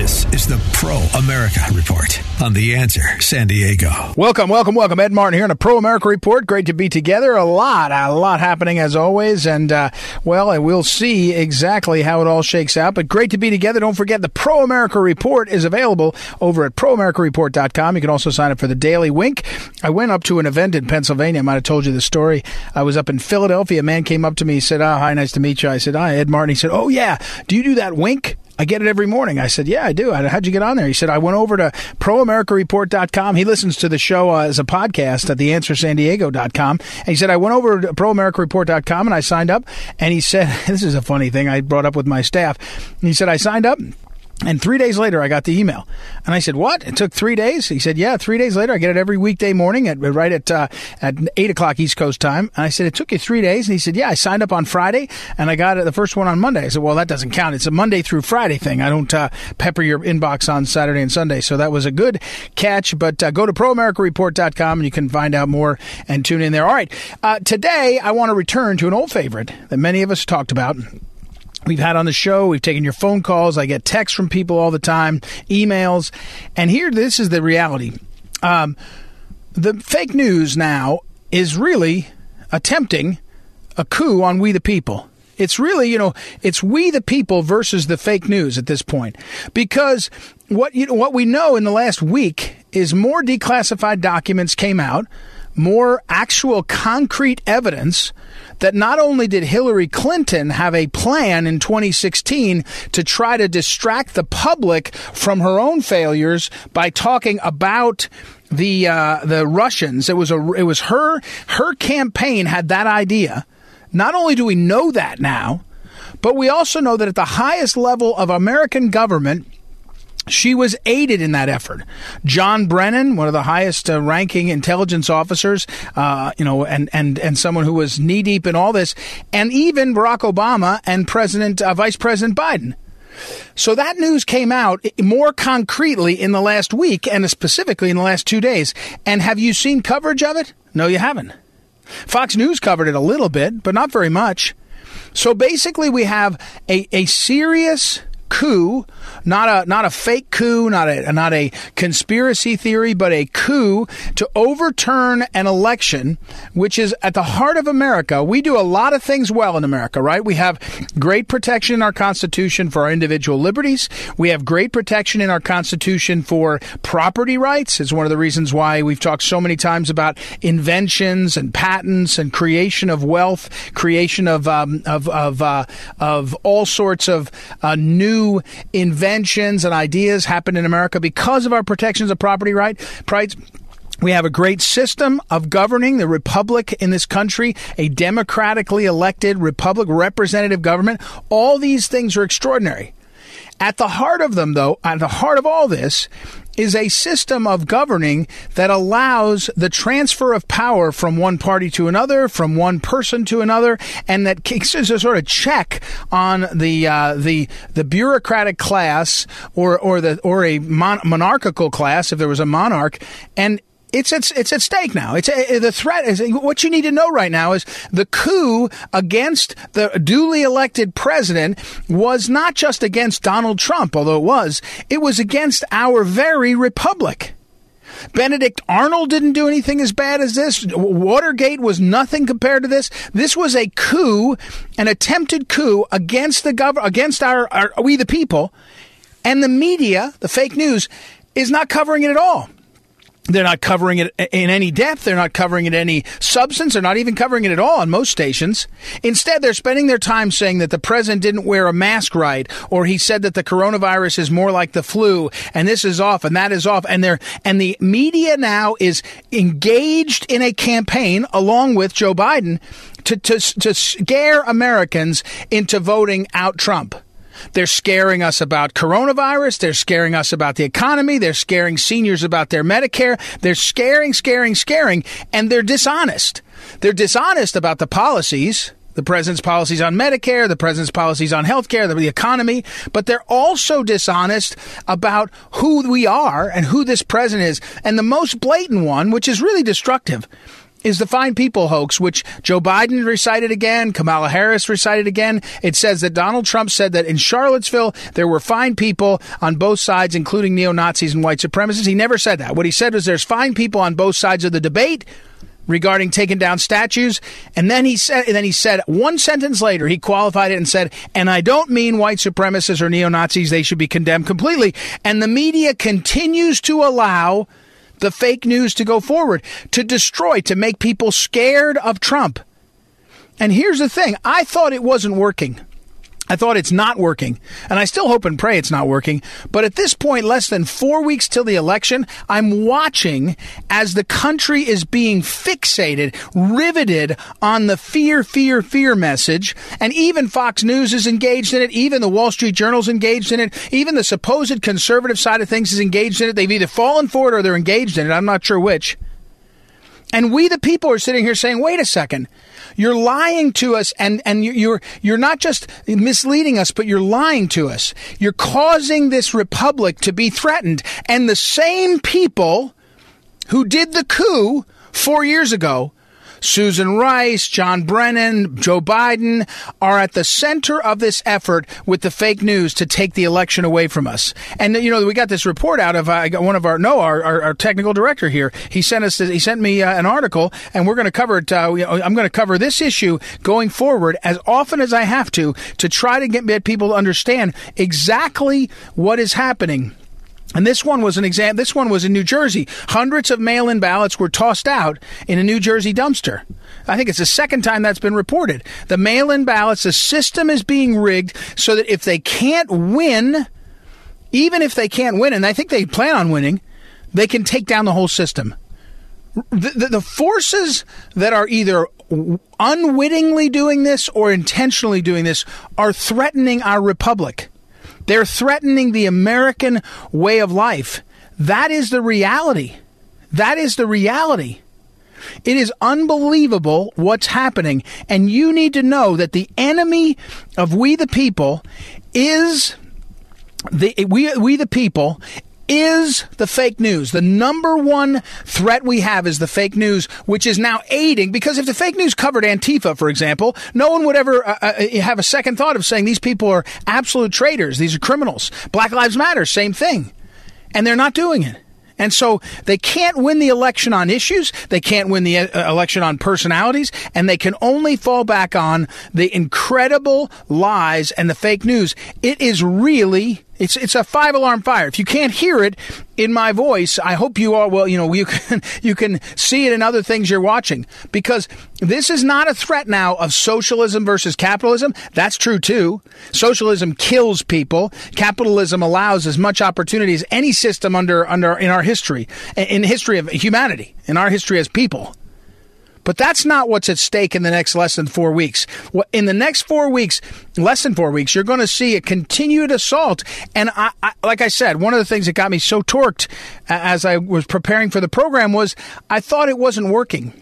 This is the Pro America Report on The Answer San Diego. Welcome, welcome, welcome. Ed Martin here on a Pro America Report. Great to be together. A lot, a lot happening as always. And, uh, well, we'll see exactly how it all shakes out. But great to be together. Don't forget the Pro America Report is available over at proamericareport.com. You can also sign up for the Daily Wink. I went up to an event in Pennsylvania. I might have told you the story. I was up in Philadelphia. A man came up to me. He said, oh, hi, nice to meet you. I said, hi, Ed Martin. He said, oh, yeah. Do you do that wink? I get it every morning. I said, Yeah, I do. How'd you get on there? He said, I went over to proamericareport.com. He listens to the show uh, as a podcast at theanswersandiego.com. And he said, I went over to proamericareport.com and I signed up. And he said, This is a funny thing I brought up with my staff. He said, I signed up. And three days later, I got the email, and I said, "What? It took three days?" He said, "Yeah, three days later. I get it every weekday morning at right at uh, at eight o'clock East Coast time." And I said, "It took you three days?" And he said, "Yeah, I signed up on Friday, and I got it the first one on Monday." I said, "Well, that doesn't count. It's a Monday through Friday thing. I don't uh, pepper your inbox on Saturday and Sunday." So that was a good catch. But uh, go to proamericareport.com and you can find out more and tune in there. All right, uh, today I want to return to an old favorite that many of us talked about we've had on the show. We've taken your phone calls. I get texts from people all the time, emails. And here, this is the reality. Um, the fake news now is really attempting a coup on we the people. It's really, you know, it's we the people versus the fake news at this point. Because what you know, what we know in the last week is more declassified documents came out, more actual concrete evidence that not only did Hillary Clinton have a plan in 2016 to try to distract the public from her own failures by talking about the uh, the Russians. It was a it was her her campaign had that idea. Not only do we know that now, but we also know that at the highest level of American government she was aided in that effort. John Brennan, one of the highest uh, ranking intelligence officers, uh, you know, and, and, and someone who was knee deep in all this, and even Barack Obama and President, uh, Vice President Biden. So that news came out more concretely in the last week and specifically in the last two days. And have you seen coverage of it? No, you haven't. Fox News covered it a little bit, but not very much. So basically, we have a, a serious coup, not a not a fake coup, not a not a conspiracy theory, but a coup to overturn an election, which is at the heart of America. We do a lot of things well in America, right? We have great protection in our Constitution for our individual liberties. We have great protection in our Constitution for property rights. It's one of the reasons why we've talked so many times about inventions and patents and creation of wealth, creation of um, of of uh, of all sorts of uh, new new inventions and ideas happen in America because of our protections of property right, rights. We have a great system of governing the republic in this country, a democratically elected republic, representative government. All these things are extraordinary. At the heart of them, though, at the heart of all this is a system of governing that allows the transfer of power from one party to another, from one person to another, and that kicks a sort of check on the uh, the the bureaucratic class or or the or a mon- monarchical class if there was a monarch, and it's at, it's at stake now. It's a, the threat is what you need to know right now is the coup against the duly elected president was not just against Donald Trump, although it was, it was against our very republic. Benedict Arnold didn't do anything as bad as this. Watergate was nothing compared to this. This was a coup, an attempted coup against the government, against our, our we the people, and the media, the fake news, is not covering it at all. They're not covering it in any depth. They're not covering it any substance. They're not even covering it at all on most stations. Instead, they're spending their time saying that the president didn't wear a mask right, or he said that the coronavirus is more like the flu, and this is off, and that is off. And they're, and the media now is engaged in a campaign along with Joe Biden to, to, to scare Americans into voting out Trump. They're scaring us about coronavirus. They're scaring us about the economy. They're scaring seniors about their Medicare. They're scaring, scaring, scaring, and they're dishonest. They're dishonest about the policies the president's policies on Medicare, the president's policies on healthcare, the, the economy, but they're also dishonest about who we are and who this president is. And the most blatant one, which is really destructive, is the fine people hoax, which Joe Biden recited again, Kamala Harris recited again. It says that Donald Trump said that in Charlottesville there were fine people on both sides, including neo Nazis and white supremacists. He never said that. What he said was there's fine people on both sides of the debate regarding taking down statues. And then he said, then he said one sentence later, he qualified it and said, and I don't mean white supremacists or neo Nazis. They should be condemned completely. And the media continues to allow the fake news to go forward, to destroy, to make people scared of Trump. And here's the thing I thought it wasn't working. I thought it's not working, and I still hope and pray it's not working. But at this point, less than four weeks till the election, I'm watching as the country is being fixated, riveted on the fear, fear, fear message. And even Fox News is engaged in it. Even the Wall Street Journal's engaged in it. Even the supposed conservative side of things is engaged in it. They've either fallen for it or they're engaged in it. I'm not sure which. And we, the people, are sitting here saying, wait a second. You're lying to us and, and you're, you're not just misleading us, but you're lying to us. You're causing this republic to be threatened. And the same people who did the coup four years ago Susan Rice, John Brennan, Joe Biden are at the center of this effort with the fake news to take the election away from us. And you know, we got this report out of uh, one of our no, our, our, our, technical director here. He sent us he sent me uh, an article, and we're going to cover it. Uh, I'm going to cover this issue going forward as often as I have to to try to get people to understand exactly what is happening and this one was an exam. This one was in New Jersey. Hundreds of mail-in ballots were tossed out in a New Jersey dumpster. I think it's the second time that's been reported. The mail-in ballots, the system is being rigged so that if they can't win, even if they can't win, and I think they plan on winning, they can take down the whole system. The, the, the forces that are either unwittingly doing this or intentionally doing this are threatening our republic. They're threatening the American way of life. That is the reality. That is the reality. It is unbelievable what's happening. And you need to know that the enemy of we the people is the we we the people is the fake news. The number one threat we have is the fake news, which is now aiding because if the fake news covered Antifa, for example, no one would ever uh, uh, have a second thought of saying these people are absolute traitors. These are criminals. Black Lives Matter, same thing. And they're not doing it. And so they can't win the election on issues. They can't win the uh, election on personalities. And they can only fall back on the incredible lies and the fake news. It is really it's it's a five alarm fire. If you can't hear it in my voice, I hope you are well, you know, you can you can see it in other things you're watching because this is not a threat now of socialism versus capitalism. That's true too. Socialism kills people. Capitalism allows as much opportunity as any system under under in our history, in history of humanity, in our history as people. But that's not what's at stake in the next less than four weeks. In the next four weeks, less than four weeks, you're going to see a continued assault. And I, I, like I said, one of the things that got me so torqued as I was preparing for the program was I thought it wasn't working.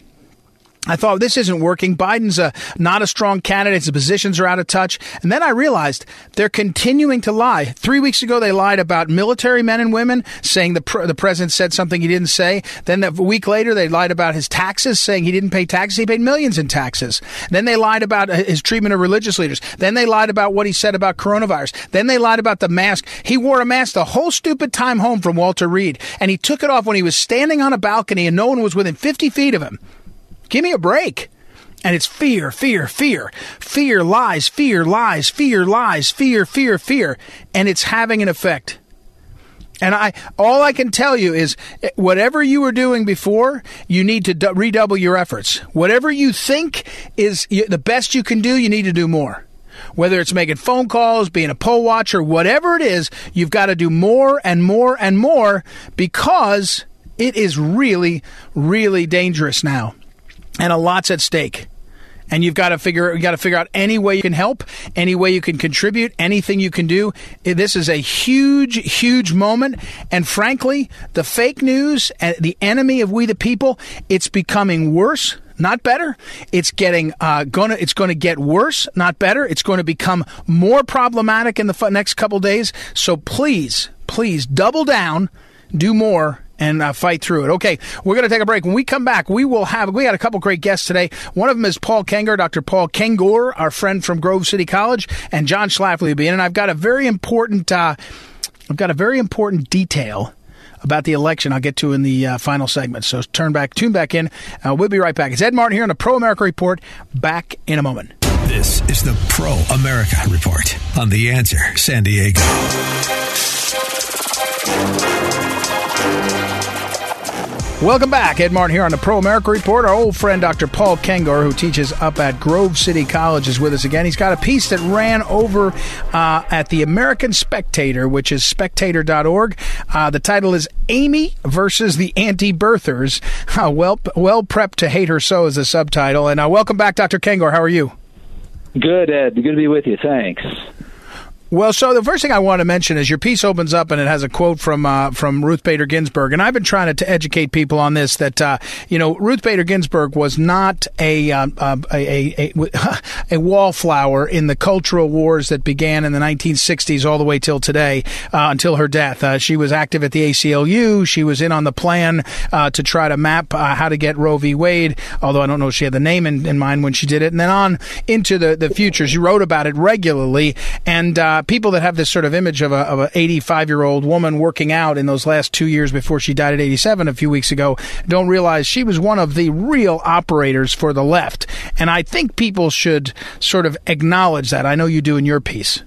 I thought this isn't working. Biden's a, not a strong candidate. His positions are out of touch. And then I realized they're continuing to lie. Three weeks ago, they lied about military men and women, saying the the president said something he didn't say. Then a week later, they lied about his taxes, saying he didn't pay taxes. He paid millions in taxes. Then they lied about uh, his treatment of religious leaders. Then they lied about what he said about coronavirus. Then they lied about the mask. He wore a mask the whole stupid time home from Walter Reed, and he took it off when he was standing on a balcony and no one was within 50 feet of him. Give me a break. And it's fear, fear, fear. Fear, lies, fear, lies, fear, lies, fear, fear, fear. And it's having an effect. And I, all I can tell you is eh, whatever you were doing before, you need to redouble your efforts. Whatever you think is the best you can do, you need to do more. Whether it's making phone calls, being a poll watcher, whatever it is, you've got to do more and more and more because it is really, really dangerous now and a lot's at stake. and you've got to figure you got to figure out any way you can help, any way you can contribute, anything you can do. This is a huge, huge moment, and frankly, the fake news and the enemy of we the people, it's becoming worse not better. It's getting uh, gonna. It's going to get worse, not better. It's going to become more problematic in the next couple days. So please, please double down, do more, and uh, fight through it. Okay, we're going to take a break. When we come back, we will have we got a couple great guests today. One of them is Paul Kengor, Dr. Paul Kengor, our friend from Grove City College, and John Schlafly will be in. And I've got a very important, uh, I've got a very important detail about the election I'll get to in the uh, final segment. So turn back, tune back in. Uh, we'll be right back. It's Ed Martin here on the Pro America Report. Back in a moment. This is the Pro America Report on The Answer San Diego. Welcome back. Ed Martin here on the Pro America Report. Our old friend Dr. Paul Kengor, who teaches up at Grove City College, is with us again. He's got a piece that ran over uh, at the American Spectator, which is spectator.org. Uh, the title is Amy versus the Anti-Birthers. Uh, well, well prepped to hate her so is the subtitle. And uh, welcome back, Dr. Kengor. How are you? Good, Ed. Good to be with you. Thanks. Well, so the first thing I want to mention is your piece opens up and it has a quote from uh, from Ruth Bader Ginsburg, and I've been trying to, to educate people on this that uh, you know Ruth Bader Ginsburg was not a uh, a, a, a, a, wallflower in the cultural wars that began in the 1960s all the way till today, uh, until her death. Uh, she was active at the ACLU. She was in on the plan uh, to try to map how to get Roe v. Wade, although I don't know if she had the name in, in mind when she did it. And then on into the the future, she wrote about it regularly and uh, people that have this sort of image of a of an 85 year old woman working out in those last two years before she died at 87 a few weeks ago don't realize she was one of the real operators for the left. And I think people should sort of acknowledge that. I know you do in your piece.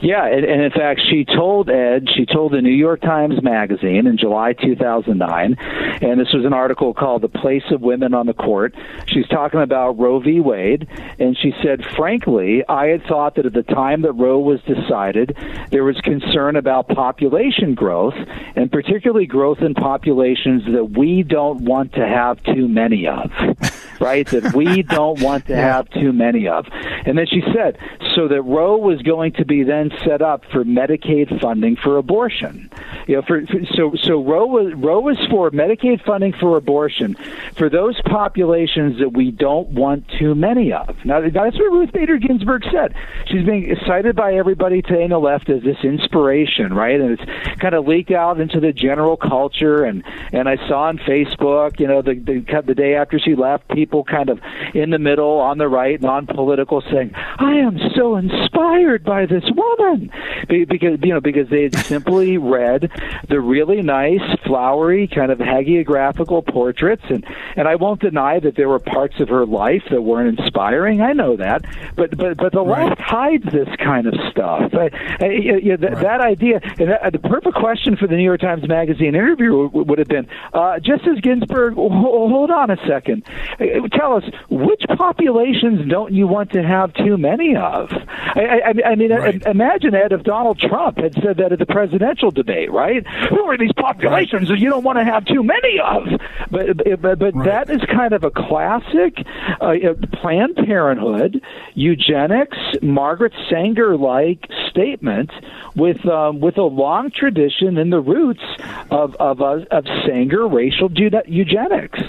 Yeah, and, and in fact, she told Ed, she told the New York Times Magazine in July 2009, and this was an article called "The Place of Women on the Court." She's talking about Roe v. Wade, and she said, "Frankly, I had thought that at the time that Roe was decided, there was concern about population growth, and particularly growth in populations that we don't want to have too many of." right? That we don't want to have too many of. And then she said, so that Roe was going to be then set up for Medicaid funding for abortion. You know, for, for so so Roe was Roe was for Medicaid funding for abortion for those populations that we don't want too many of. Now that's what Ruth Bader Ginsburg said. She's being cited by everybody today on the left as this inspiration, right? And it's kind of leaked out into the general culture. And and I saw on Facebook, you know, the the, the day after she left, people people kind of in the middle, on the right, non-political, saying, "I am so inspired by this woman," because you know because they had simply read the really nice, flowery, kind of hagiographical portraits, and and I won't deny that there were parts of her life that weren't inspiring. I know that, but but but the right. left hides this kind of stuff. I, I, you know, th- right. That idea, and that, the perfect question for the New York Times Magazine interview would, would have been, uh, Justice Ginsburg, oh, oh, hold on a second uh, uh, tell us which populations don't you want to have too many of? I, I, I mean, right. imagine Ed if Donald Trump had said that at the presidential debate, right? Who are these populations that you don't want to have too many of? But but, but right. that is kind of a classic uh, Planned Parenthood, eugenics, Margaret Sanger like statement with um, with a long tradition in the roots of of, uh, of Sanger racial eugenics.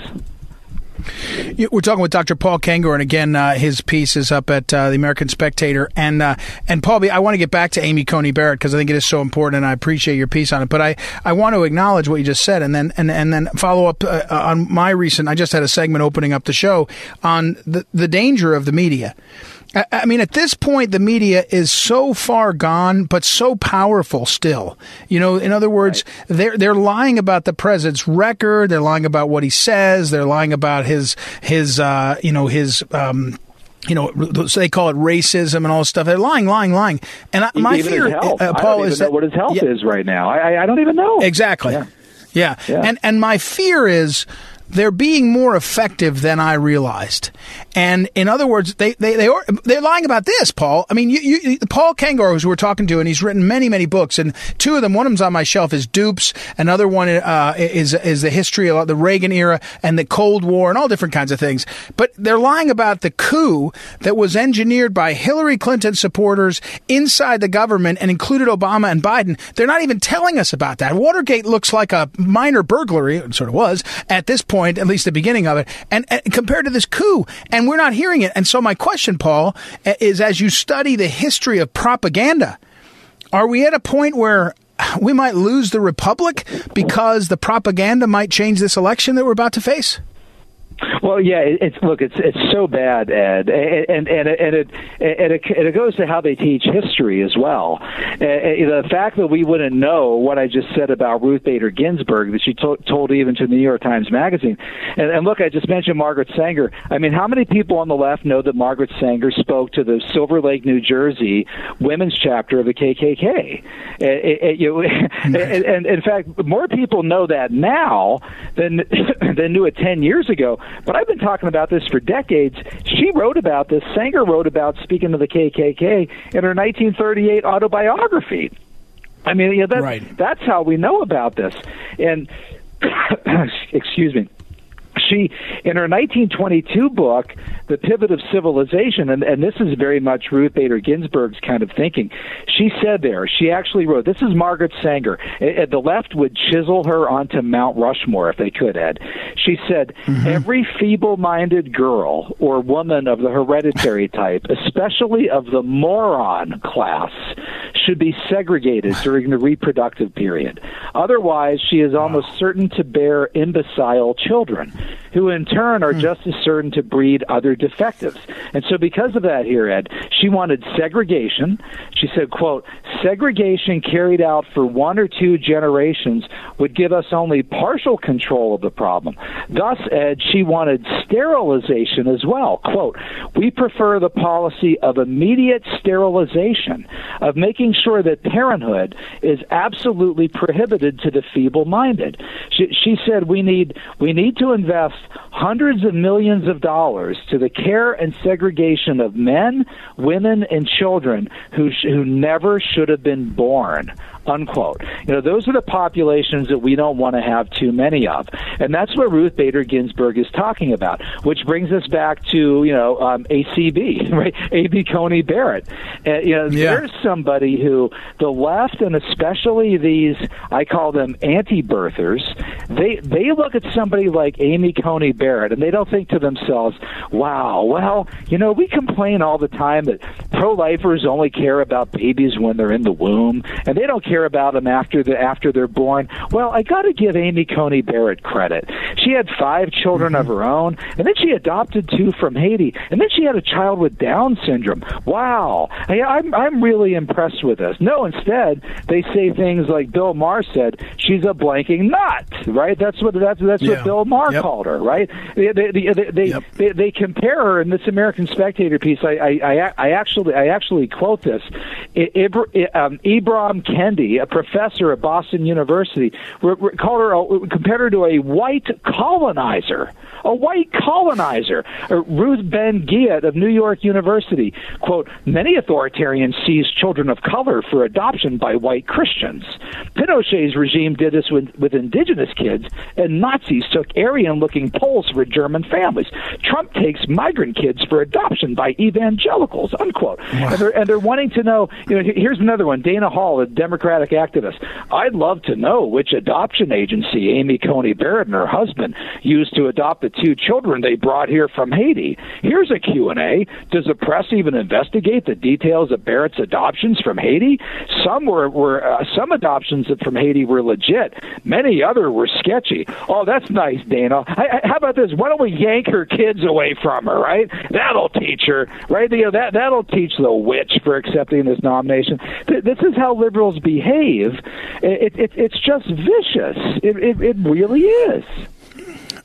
We're talking with Dr. Paul Kengor, and again, uh, his piece is up at uh, the American Spectator. And uh, and Paul, I want to get back to Amy Coney Barrett because I think it is so important, and I appreciate your piece on it. But I, I want to acknowledge what you just said, and then and, and then follow up uh, on my recent. I just had a segment opening up the show on the the danger of the media. I mean, at this point, the media is so far gone, but so powerful still. You know, in other words, right. they're they're lying about the president's record. They're lying about what he says. They're lying about his his uh, you know his. Um, you know, so they call it racism and all this stuff. They're lying, lying, lying. And I, my even fear, uh, Paul, is that what his health yeah. is right now. I, I don't even know. Exactly. Yeah. Yeah. yeah. And and my fear is they're being more effective than I realized. And in other words, they they they are they're lying about this, Paul. I mean, you, you Paul Kengor, who we're talking to, and he's written many many books, and two of them, one of them's on my shelf, is Dupes. Another one uh, is is the history of the Reagan era and the Cold War and all different kinds of things. But they're lying about the coup that was engineered by Hillary Clinton supporters inside the government and included Obama and Biden. They're not even telling us about that. Watergate looks like a minor burglary, it sort of was at this point, at least the beginning of it, and, and compared to this coup, and we're not hearing it. And so my question, Paul, eh, is as you study the history of propaganda, are we at a point where we might lose the republic because the propaganda might change this election that we're about to face? Well, yeah, it's look, it's it's so bad, Ed, and and and it and it, and it, and it goes to how they teach history as well. the fact that we wouldn't know what I just said about Ruth Bader Ginsburg that she to- told even to the New York Times Magazine, and, and look, I just mentioned Margaret Sanger. I mean, how many people on the left know that Margaret Sanger spoke to the Silver Lake, New Jersey women's chapter of the KKK? It, it, you, and, and in fact, more people know that now than than knew it ten years ago. But I've been talking about this for decades. She wrote about this. Sanger wrote about speaking to the KKK in her 1938 autobiography. I mean, yeah, that's, right. that's how we know about this. And excuse me she, in her 1922 book, The Pivot of Civilization, and, and this is very much Ruth Bader Ginsburg's kind of thinking, she said there, she actually wrote, this is Margaret Sanger. The left would chisel her onto Mount Rushmore if they could, Ed. She said, mm-hmm. every feeble minded girl or woman of the hereditary type, especially of the moron class, should be segregated during the reproductive period. Otherwise, she is almost certain to bear imbecile children who in turn are hmm. just as certain to breed other defectives. And so because of that here, Ed, she wanted segregation. She said, quote, segregation carried out for one or two generations would give us only partial control of the problem. Thus, Ed, she wanted sterilization as well. Quote, we prefer the policy of immediate sterilization, of making sure that parenthood is absolutely prohibited to the feeble-minded. She, she said we need, we need to invest hundreds of millions of dollars to the care and segregation of men, women, and children who, sh- who never should have been born unquote. You know, those are the populations that we don't want to have too many of. And that's what Ruth Bader Ginsburg is talking about, which brings us back to, you know, um, ACB, right? A.B. Coney Barrett. Uh, you know, yeah. there's somebody who the left and especially these, I call them anti-birthers, they, they look at somebody like Amy Coney Barrett and they don't think to themselves, wow, well, you know, we complain all the time that pro-lifers only care about babies when they're in the womb and they don't care about them after the after they're born. Well, I got to give Amy Coney Barrett credit. She had five children mm-hmm. of her own, and then she adopted two from Haiti, and then she had a child with Down syndrome. Wow, I, I'm I'm really impressed with this. No, instead they say things like Bill Maher said, she's a blanking nut. Right? That's what that's that's yeah. what Bill Maher yep. called her. Right? They they they they, yep. they, they compare her in this American Spectator piece. I I I, I actually I actually quote this. Ibram, um, Ibram Kendi a professor at Boston University, called her, a, compared her to a white colonizer a white colonizer. Uh, Ruth Ben-Ghiat of New York University, quote, many authoritarians seized children of color for adoption by white Christians. Pinochet's regime did this with, with indigenous kids, and Nazis took Aryan-looking Poles for German families. Trump takes migrant kids for adoption by evangelicals, unquote. Wow. And, they're, and they're wanting to know, you know, here's another one, Dana Hall, a Democratic activist. I'd love to know which adoption agency Amy Coney Barrett and her husband used to adopt the two children they brought here from Haiti. Here's a Q&A. Does the press even investigate the details of Barrett's adoptions from Haiti? Some were, were uh, some adoptions from Haiti were legit. Many other were sketchy. Oh, that's nice, Dana. I, I, how about this? Why don't we yank her kids away from her, right? That'll teach her, right? You know, that, that'll teach the witch for accepting this nomination. This is how liberals behave. It, it, it's just vicious. It, it, it really is.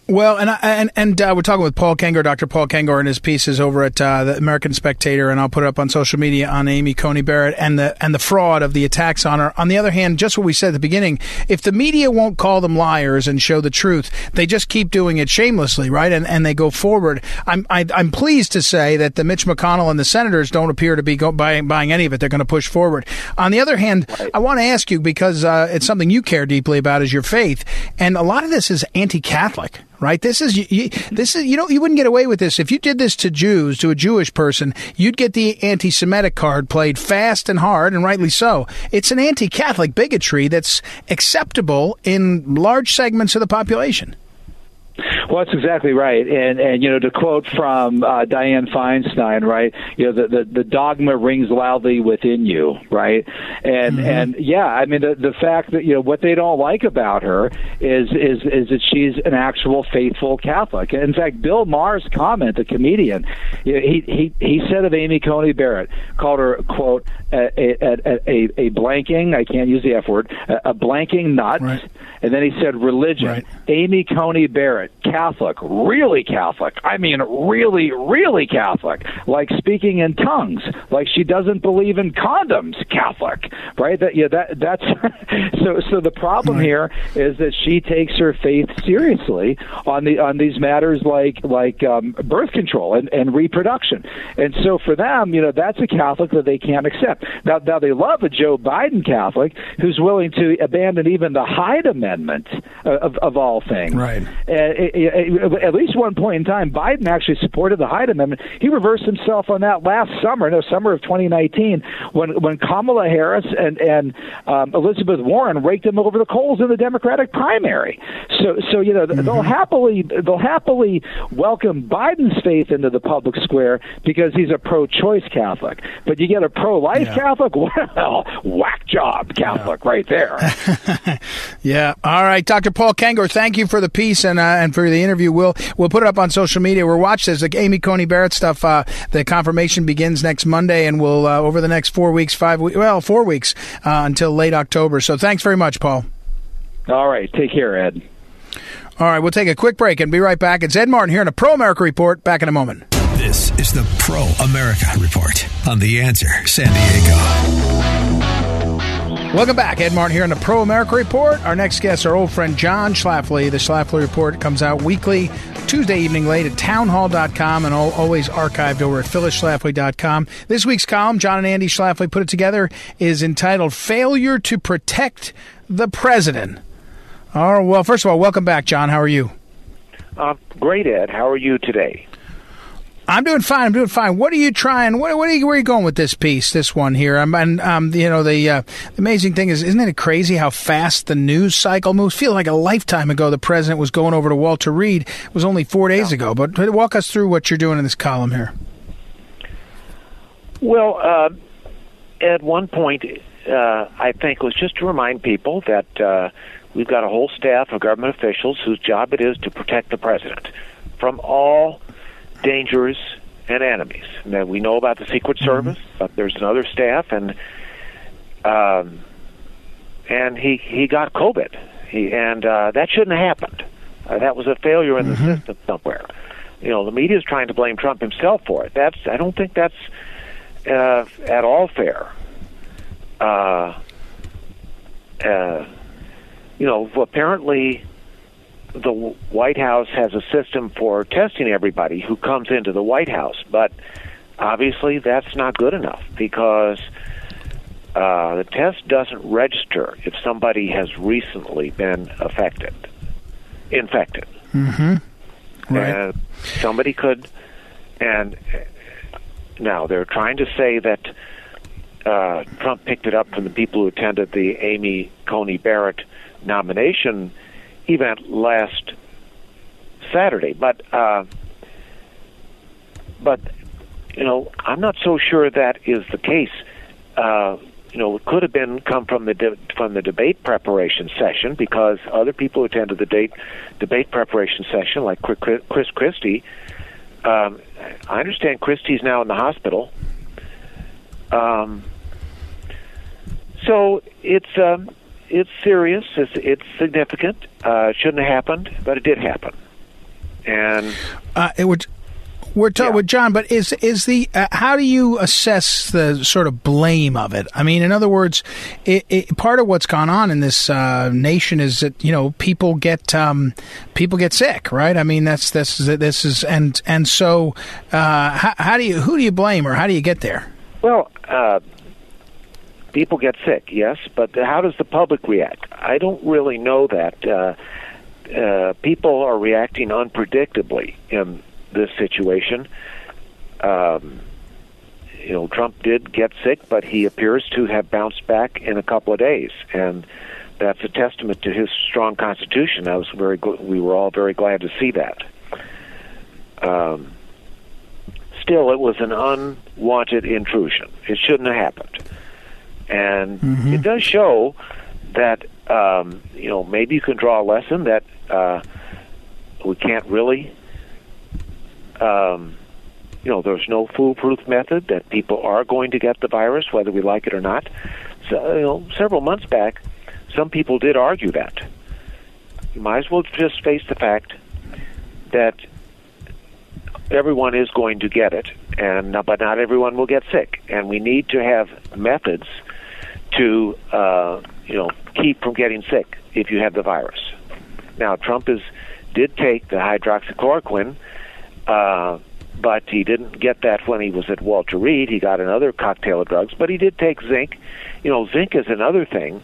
Well, and I, and and uh, we're talking with Paul Kengor, Dr. Paul Kengor, and his pieces over at uh, the American Spectator, and I'll put it up on social media on Amy Coney Barrett and the and the fraud of the attacks on her. On the other hand, just what we said at the beginning, if the media won't call them liars and show the truth, they just keep doing it shamelessly, right? And and they go forward. I'm I, am i am pleased to say that the Mitch McConnell and the senators don't appear to be go, buying buying any of it. They're going to push forward. On the other hand, I want to ask you because uh, it's something you care deeply about is your faith, and a lot of this is anti-Catholic right? This is you, this is you know you wouldn't get away with this if you did this to Jews to a Jewish person. You'd get the anti-Semitic card played fast and hard, and rightly so. It's an anti-Catholic bigotry that's acceptable in large segments of the population. Well, that's exactly right. And and you know to quote from uh, Dianne Feinstein, right? You know the, the the dogma rings loudly within you, right? And mm-hmm. and yeah, I mean the the fact that you know what they don't like about her is is is that she's an actual faithful Catholic. In fact, Bill Maher's comment, the comedian, you know, he he he said of Amy Coney Barrett, called her quote a a, a, a blanking I can't use the F word a, a blanking nut, right. And then he said religion. Right. Amy Coney Barrett Catholic, really Catholic. I mean, really, really Catholic. Like speaking in tongues, like she doesn't believe in condoms. Catholic, right? That yeah, that that's so. So the problem right. here is that she takes her faith seriously on the on these matters like like um, birth control and, and reproduction. And so for them, you know, that's a Catholic that they can't accept. Now, now they love a Joe Biden Catholic who's willing to abandon even the Hyde Amendment of, of all things. Right. Uh, at least one point in time, Biden actually supported the Hyde Amendment. He reversed himself on that last summer, no, summer of 2019, when when Kamala Harris and and um, Elizabeth Warren raked him over the coals in the Democratic primary. So so you know mm-hmm. they'll happily they'll happily welcome Biden's faith into the public square because he's a pro-choice Catholic. But you get a pro-life yeah. Catholic, well, whack job Catholic yeah. right there. yeah. All right, Dr. Paul Kengor, thank you for the piece and uh, and for the interview. We'll we'll put it up on social media. We're watching this. Like Amy Coney Barrett stuff. Uh, the confirmation begins next Monday, and we'll uh, over the next four weeks, five well, four weeks uh, until late October. So thanks very much, Paul. All right, take care, Ed. All right, we'll take a quick break and be right back. It's Ed Martin here in a Pro America Report. Back in a moment. This is the Pro America Report on The Answer San Diego. Welcome back. Ed Martin here on the Pro America Report. Our next guest, our old friend John Schlafly. The Schlafly Report comes out weekly, Tuesday evening late at townhall.com and always archived over at phyllisschlafly.com. This week's column, John and Andy Schlafly put it together, is entitled Failure to Protect the President. All right, well, first of all, welcome back, John. How are you? Uh, great, Ed. How are you today? I'm doing fine. I'm doing fine. What are you trying? What, what are you, where are you going with this piece? This one here. I'm, and um, you know, the, uh, amazing thing is, isn't it crazy how fast the news cycle moves? Feel like a lifetime ago the president was going over to Walter Reed. It was only four days ago. But walk us through what you're doing in this column here. Well, uh, at one point, uh, I think it was just to remind people that uh, we've got a whole staff of government officials whose job it is to protect the president from all dangers and enemies. Now, we know about the Secret mm-hmm. Service, mm-hmm. but there's another staff, and um, and he he got COVID, he, and uh, that shouldn't have happened. Uh, that was a failure in mm-hmm. the system somewhere. You know, the media is trying to blame Trump himself for it. That's I don't think that's uh, at all fair. Uh, uh, you know, apparently the White House has a system for testing everybody who comes into the White House, but obviously that's not good enough because uh, the test doesn't register if somebody has recently been affected, infected. Mm-hmm. Right. And somebody could, and now they're trying to say that uh, Trump picked it up from the people who attended the Amy Coney Barrett nomination event last Saturday. But uh, but you know, I'm not so sure that is the case. Uh, you know, it could have been come from the de- from the debate preparation session because other people attended the date debate preparation session, like Chris Christie. Um, I understand Christie's now in the hospital. Um, so it's um, it's serious. It's, it's significant. Uh, it shouldn't have happened, but it did happen. And uh, it would. We're talking Yeah. with John, but is is the uh, how do you assess the sort of blame of it? I mean, in other words, it, it, part of what's gone on in this uh, nation is that you know people get um, people get sick, right? I mean, that's this this is and and so uh, how, how do you who do you blame or how do you get there? Well, uh, people get sick, yes, but how does the public react? I don't really know that. Uh, uh, people are reacting unpredictably in this situation. Um, you know, Trump did get sick, but he appears to have bounced back in a couple of days, and that's a testament to his strong constitution. I was very, gl- we were all very glad to see that. Um, still, it was an unwanted intrusion. It shouldn't have happened, and it does show that um, you know maybe you can draw a lesson that uh, we can't really. Um, you know, there's no foolproof method that people are going to get the virus, whether we like it or not. So, you know, several months back, some people did argue that. You might as well just face the fact that everyone is going to get it, and but not everyone will get sick, and we need to have methods to uh, you know keep from getting sick if you have the virus. Now, Trump is did take the hydroxychloroquine, uh, but he didn't get that when he was at Walter Reed. He got another cocktail of drugs, but he did take zinc. You know, zinc is another thing,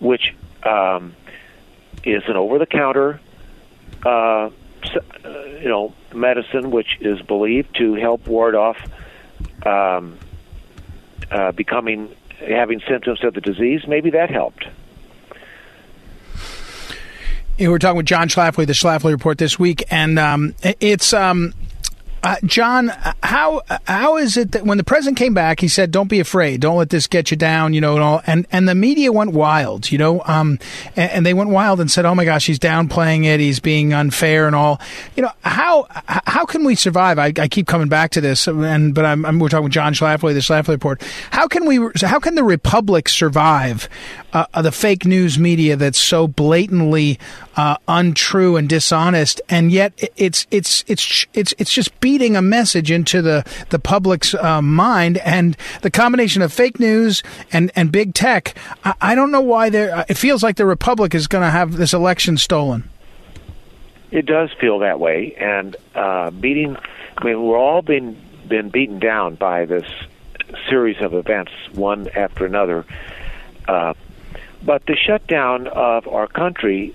which um, is an over-the-counter, uh, uh, you know, medicine which is believed to help ward off um, uh, becoming having symptoms of the disease. Maybe that helped. You know, we're talking with John Schlafly, the Schlafly Report this week, and um, it's um, uh, John. How how is it that when the president came back, he said, "Don't be afraid. Don't let this get you down." You know, and all, and and the media went wild. You know, um, and, and they went wild and said, "Oh my gosh, he's downplaying it. He's being unfair and all." You know, how how can we survive? I, I keep coming back to this, and but I'm, I'm we're talking with John Schlafly, the Schlafly Report. How can we? How can the Republic survive uh, the fake news media that's so blatantly uh, untrue and dishonest, and yet it's it's it's it's it's just beating a message into the the public's uh, mind, and the combination of fake news and and big tech. I, I don't know why there. It feels like the Republic is going to have this election stolen. It does feel that way, and uh, beating. I mean, we're all been been beaten down by this series of events, one after another. Uh, but the shutdown of our country,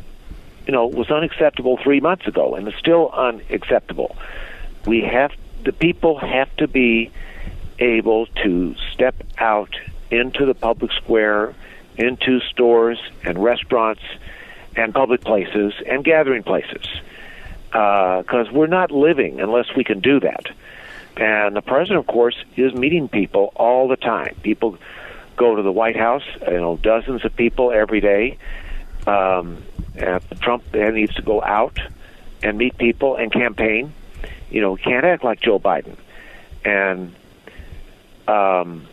you know, was unacceptable three months ago, and is still unacceptable. We have the people have to be able to step out into the public square, into stores and restaurants and public places and gathering places uh, because we're not living unless we can do that. And the president, of course, is meeting people all the time. People go to the White House, you know, dozens of people every day. Um, and Trump then needs to go out and meet people and campaign. You know, can't act like Joe Biden. And um,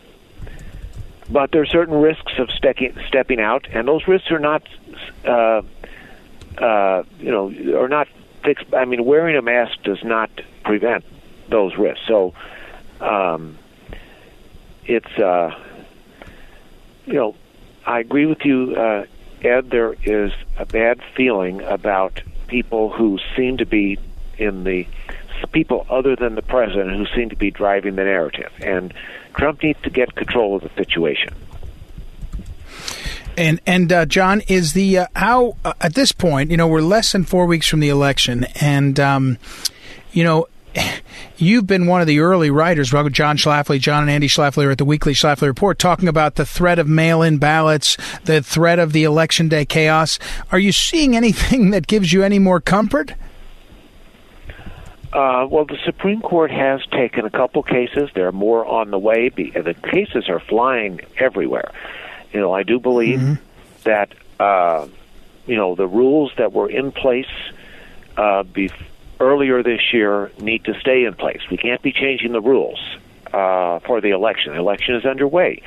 but there are certain risks of stepping stepping out, and those risks are not, uh, uh, you know, are not fixed. I mean, wearing a mask does not prevent those risks. So, um, it's, uh, you know, I agree with you, uh, Ed. There is a bad feeling about people who seem to be in the people other than the president who seem to be driving the narrative, and Trump needs to get control of the situation. And and uh, John is the uh, how uh, at this point, you know, we're less than four weeks from the election, and um, you know. You've been one of the early writers, John Schlafly, John and Andy Schlafly are at the weekly Schlafly Report, talking about the threat of mail-in ballots, the threat of the election day chaos. Are you seeing anything that gives you any more comfort? Uh, well, the Supreme Court has taken a couple cases. There are more on the way. The cases are flying everywhere. You know, I do believe that uh, you know the rules that were in place uh, bef- earlier this year need to stay in place. We can't be changing the rules uh, for the election. The election is underway,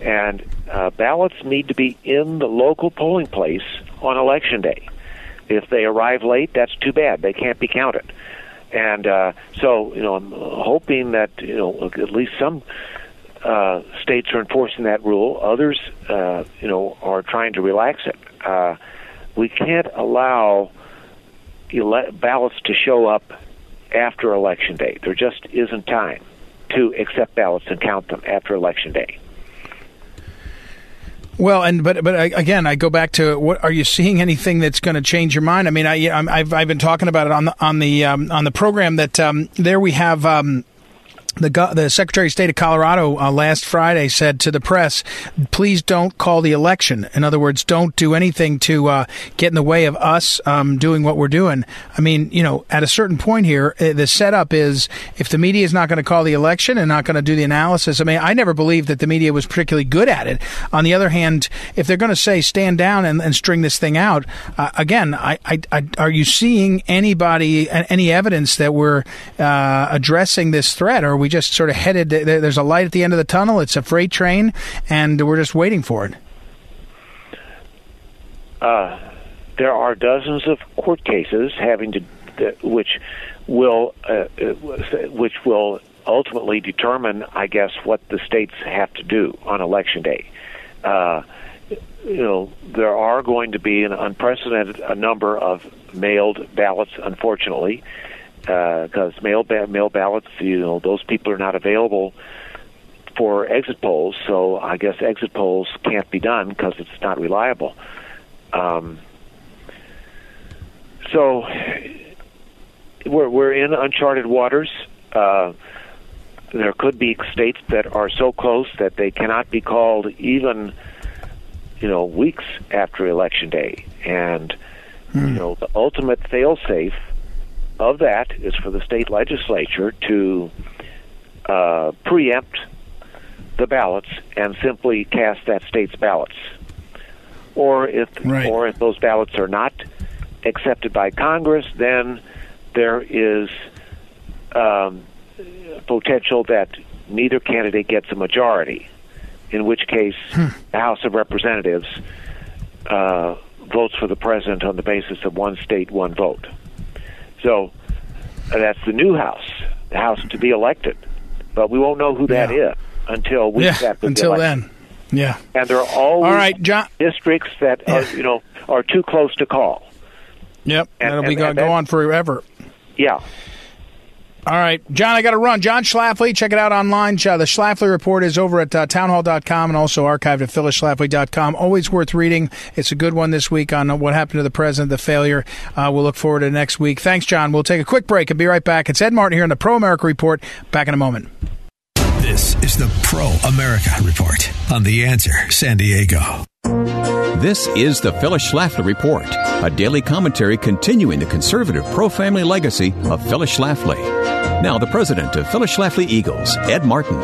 and uh, ballots need to be in the local polling place on election day. If they arrive late, that's too bad. They can't be counted. And uh, so, you know, I'm hoping that you know at least some uh, states are enforcing that rule. Others, uh, you know, are trying to relax it. Uh, we can't allow ele- ballots to show up after election day. There just isn't time to accept ballots and count them after election day. Well, and but but again, I go back to what are you seeing anything that's going to change your mind? I mean, I I've I've been talking about it on the on the um, on the program that um, there we have. Um, the, the Secretary of State of Colorado uh, last Friday said to the press, please don't call the election. In other words, don't do anything to uh, get in the way of us um, doing what we're doing. I mean, you know, at a certain point here, uh, the setup is if the media is not going to call the election and not going to do the analysis, I mean, I never believed that the media was particularly good at it. On the other hand, if they're going to say stand down and, and string this thing out, uh, again, I, I, I, are you seeing anybody, any evidence that we're uh, addressing this threat? Or we just sort of headed. There's a light at the end of the tunnel. It's a freight train, and we're just waiting for it. Uh, there are dozens of court cases having to, which will, uh, uh, which will ultimately determine, I guess, what the states have to do on election day. Uh, you know, there are going to be an unprecedented number of mailed ballots, unfortunately because uh, mail ba- mail ballots, you know, those people are not available for exit polls. So I guess exit polls can't be done because it's not reliable. Um, so we're we're in uncharted waters. Uh, there could be states that are so close that they cannot be called even, you know, weeks after election day, and mm. you know the ultimate fail-safe of that is for the state legislature to uh, preempt the ballots and simply cast that state's ballots. Or if right. or if those ballots are not accepted by Congress, then there is um, potential that neither candidate gets a majority. In which case, hmm. the House of Representatives uh, votes for the president on the basis of one state, one vote. So that's the new House, the House to be elected. But we won't know who that yeah. is until we yeah, until the then. Yeah. And there are always All right, John. districts that yeah. are you know are too close to call. Yep, and, that'll and, be and, go, go on forever. Yeah. All right, John, I got to run. John Schlafly, check it out online. The Schlafly Report is over at uh, townhall.com and also archived at phyllisschlafly.com. Always worth reading. It's a good one this week on uh, what happened to the president, the failure. Uh, we'll look forward to next week. Thanks, John. We'll take a quick break and be right back. It's Ed Martin here in the Pro America Report. Back in a moment. This is the Pro America Report on The Answer San Diego. This is the Phyllis Schlafly Report, a daily commentary continuing the conservative pro family legacy of Phyllis Schlafly. Now, the president of Phyllis Schlafly Eagles, Ed Martin.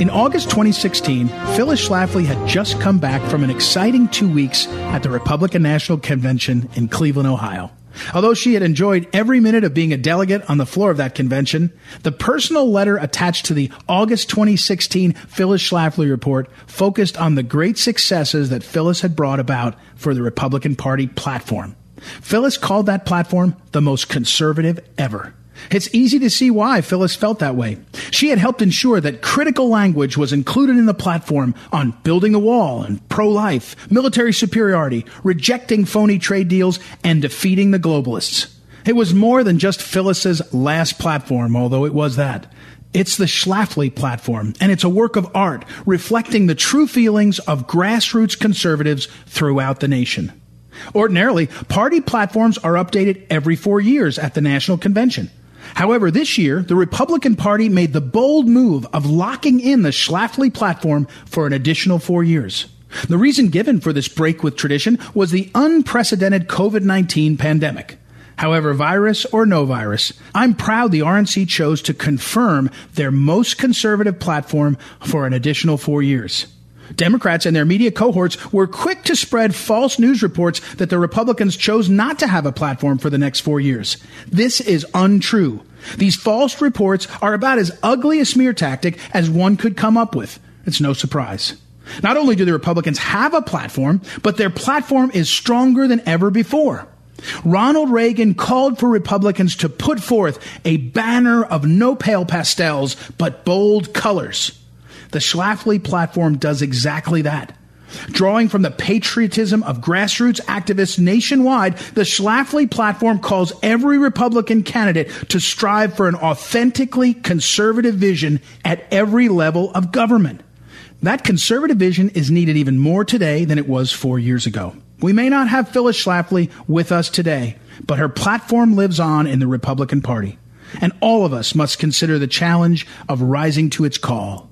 In August 2016, Phyllis Schlafly had just come back from an exciting two weeks at the Republican National Convention in Cleveland, Ohio. Although she had enjoyed every minute of being a delegate on the floor of that convention, the personal letter attached to the August 2016 Phyllis Schlafly report focused on the great successes that Phyllis had brought about for the Republican Party platform. Phyllis called that platform the most conservative ever. It's easy to see why Phyllis felt that way. She had helped ensure that critical language was included in the platform on building the wall and pro life, military superiority, rejecting phony trade deals, and defeating the globalists. It was more than just Phyllis's last platform, although it was that. It's the Schlafly platform, and it's a work of art reflecting the true feelings of grassroots conservatives throughout the nation. Ordinarily, party platforms are updated every four years at the National Convention. However, this year, the Republican Party made the bold move of locking in the Schlafly platform for an additional four years. The reason given for this break with tradition was the unprecedented COVID 19 pandemic. However, virus or no virus, I'm proud the RNC chose to confirm their most conservative platform for an additional four years. Democrats and their media cohorts were quick to spread false news reports that the Republicans chose not to have a platform for the next four years. This is untrue. These false reports are about as ugly a smear tactic as one could come up with. It's no surprise. Not only do the Republicans have a platform, but their platform is stronger than ever before. Ronald Reagan called for Republicans to put forth a banner of no pale pastels, but bold colors. The Schlafly platform does exactly that. Drawing from the patriotism of grassroots activists nationwide, the Schlafly platform calls every Republican candidate to strive for an authentically conservative vision at every level of government. That conservative vision is needed even more today than it was four years ago. We may not have Phyllis Schlafly with us today, but her platform lives on in the Republican Party. And all of us must consider the challenge of rising to its call.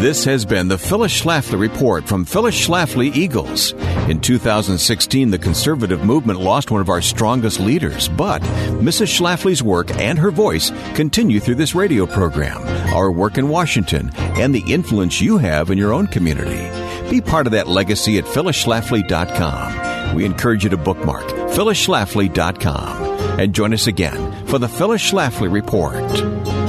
This has been the Phyllis Schlafly Report from Phyllis Schlafly Eagles. In 2016, the conservative movement lost one of our strongest leaders, but Mrs. Schlafly's work and her voice continue through this radio program, our work in Washington, and the influence you have in your own community. Be part of that legacy at phyllisschlafly.com. We encourage you to bookmark phyllisschlafly.com and join us again for the Phyllis Schlafly Report.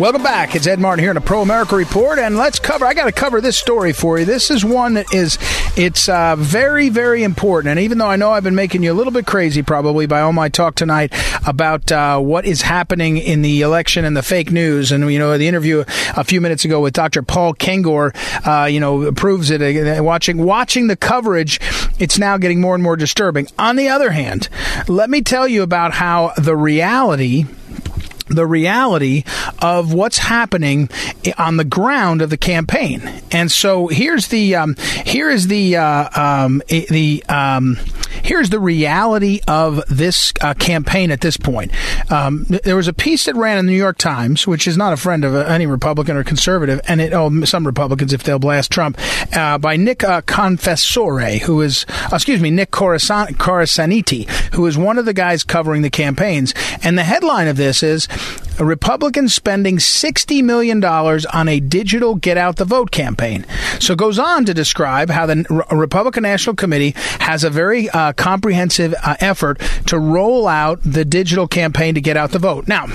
Welcome back. It's Ed Martin here in a Pro America Report, and let's cover. I got to cover this story for you. This is one that is it's uh, very, very important. And even though I know I've been making you a little bit crazy, probably by all my talk tonight about uh, what is happening in the election and the fake news, and you know the interview a few minutes ago with Dr. Paul Kengor, uh, you know, proves it. Uh, watching watching the coverage, it's now getting more and more disturbing. On the other hand, let me tell you about how the reality the reality of what's happening on the ground of the campaign. And so here's the um, here is the uh, um, the um, here's the reality of this uh, campaign at this point. Um, there was a piece that ran in the New York Times, which is not a friend of uh, any Republican or conservative, and it oh some Republicans if they'll blast Trump uh, by Nick uh, Confessore, who is uh, excuse me Nick Corasan- Corasaniti, who is one of the guys covering the campaigns. And the headline of this is a Republican spending $60 million on a digital get out the vote campaign. So it goes on to describe how the Republican National Committee has a very uh, comprehensive uh, effort to roll out the digital campaign to get out the vote. Now,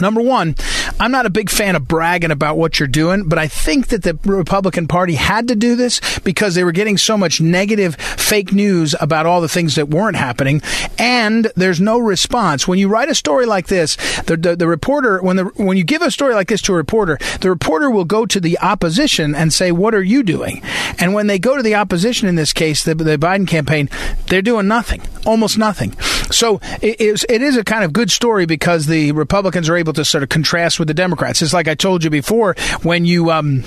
Number one, I'm not a big fan of bragging about what you're doing, but I think that the Republican Party had to do this because they were getting so much negative fake news about all the things that weren't happening, and there's no response. When you write a story like this, the, the, the reporter, when the when you give a story like this to a reporter, the reporter will go to the opposition and say, "What are you doing?" And when they go to the opposition, in this case, the, the Biden campaign, they're doing nothing, almost nothing. So it is, it is a kind of good story because the Republicans are able to sort of contrast with the Democrats. It's like I told you before when you um,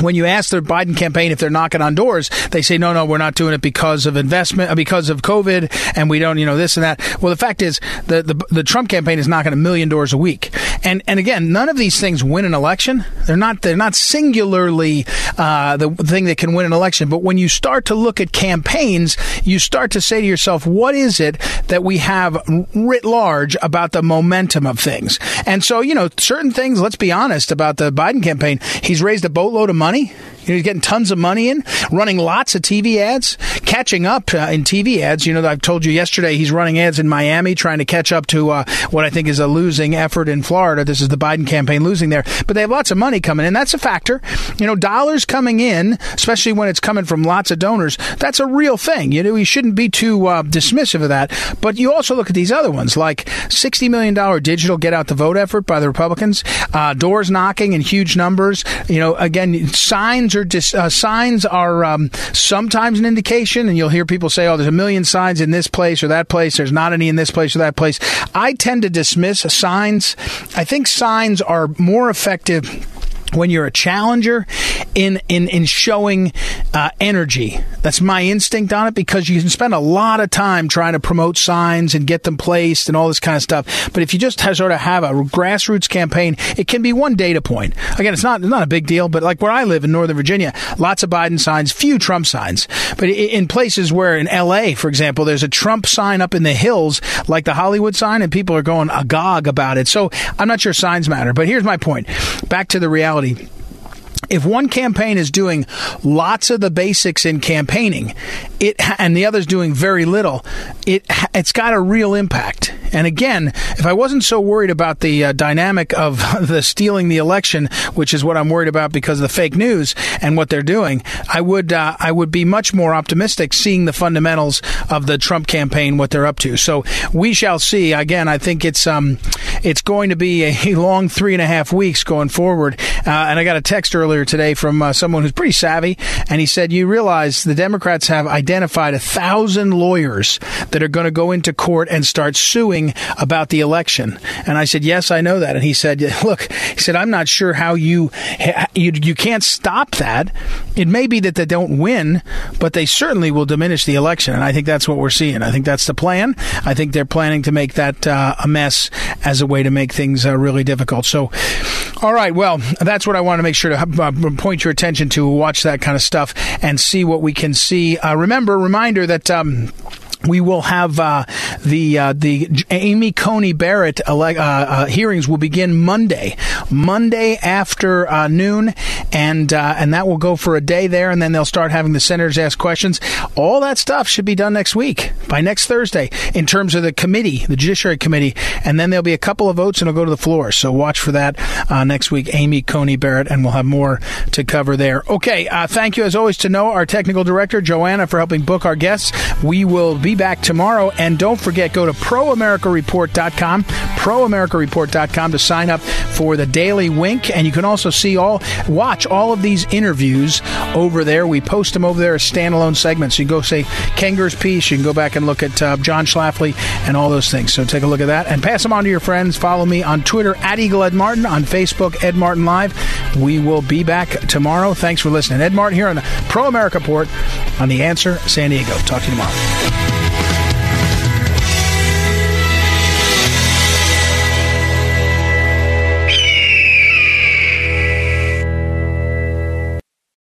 when you ask the Biden campaign if they're knocking on doors, they say, no, no, we're not doing it because of investment, because of COVID, and we don't, you know, this and that. Well, the fact is, the, the, the Trump campaign is knocking a million doors a week. And, and again, none of these things win an election. They're not, they're not singularly, uh, the thing that can win an election. But when you start to look at campaigns, you start to say to yourself, what is it that we have writ large about the momentum of things? And so, you know, certain things, let's be honest about the Biden campaign. He's raised a boatload of money. You know, he's getting tons of money in, running lots of TV ads, catching up uh, in TV ads. You know, I've told you yesterday he's running ads in Miami, trying to catch up to uh, what I think is a losing effort in Florida. This is the Biden campaign losing there, but they have lots of money coming in. That's a factor. You know, dollars coming in, especially when it's coming from lots of donors. That's a real thing. You know, we shouldn't be too uh, dismissive of that. But you also look at these other ones, like sixty million dollar digital get out the vote effort by the Republicans, uh, doors knocking in huge numbers. You know, again, signs are dis- uh, signs are um, sometimes an indication, and you'll hear people say, "Oh, there's a million signs in this place or that place. There's not any in this place or that place." I tend to dismiss signs. I think signs are more effective when you're a challenger in in in showing uh, energy. That's my instinct on it because you can spend a lot of time trying to promote signs and get them placed and all this kind of stuff. But if you just sort of have a grassroots campaign, it can be one data point. Again, it's not it's not a big deal. But like where I live in Northern Virginia, lots of Biden signs, few Trump signs. But in places where in L.A., for example, there's a Trump sign up in the hills, like the Hollywood sign, and people are going agog about it. So I'm not sure signs matter. But here's my point. Back to the reality reality if one campaign is doing lots of the basics in campaigning, it and the other's doing very little, it it's got a real impact. And again, if I wasn't so worried about the uh, dynamic of the stealing the election, which is what I'm worried about because of the fake news and what they're doing, I would uh, I would be much more optimistic seeing the fundamentals of the Trump campaign, what they're up to. So we shall see. Again, I think it's um it's going to be a long three and a half weeks going forward. Uh, and I got a text earlier today from uh, someone who's pretty savvy, and he said, "You realize the Democrats have identified a thousand lawyers that are going to go into court and start suing about the election." And I said, "Yes, I know that." And he said, "Look," he said, "I'm not sure how you you you can't stop that. It may be that they don't win, but they certainly will diminish the election." And I think that's what we're seeing. I think that's the plan. I think they're planning to make that uh, a mess as a way to make things uh, really difficult. So, all right, well, that's what I want to make sure to uh, point your attention to. Watch that kind of stuff and see what we can see. Uh, remember, reminder that. Um, we will have uh, the uh, the Amy Coney Barrett ele- uh, uh hearings will begin Monday, Monday after uh, noon, and uh, and that will go for a day there, and then they'll start having the senators ask questions. All that stuff should be done next week by next Thursday in terms of the committee, the Judiciary Committee, and then there'll be a couple of votes and it'll go to the floor. So watch for that next week, Amy Coney Barrett, and we'll have more to cover there. Okay, thank you as always to Noah, our technical director Joanna for helping book our guests. We will be back tomorrow. And don't forget, go to proamericareport.com, proamericareport.com to sign up for the Daily Wink. And you can also see all, watch all of these interviews over there. We post them over there as standalone segments. You can go say Kengor's piece. You can go back and look at uh, John Schlafly and all those things. So take a look at that and pass them on to your friends. Follow me on Twitter at Eagle Ed Martin, on Facebook, Ed Martin Live. We will be back tomorrow. Thanks for listening. Ed Martin here on Pro America Port on The Answer San Diego. Talk to you tomorrow.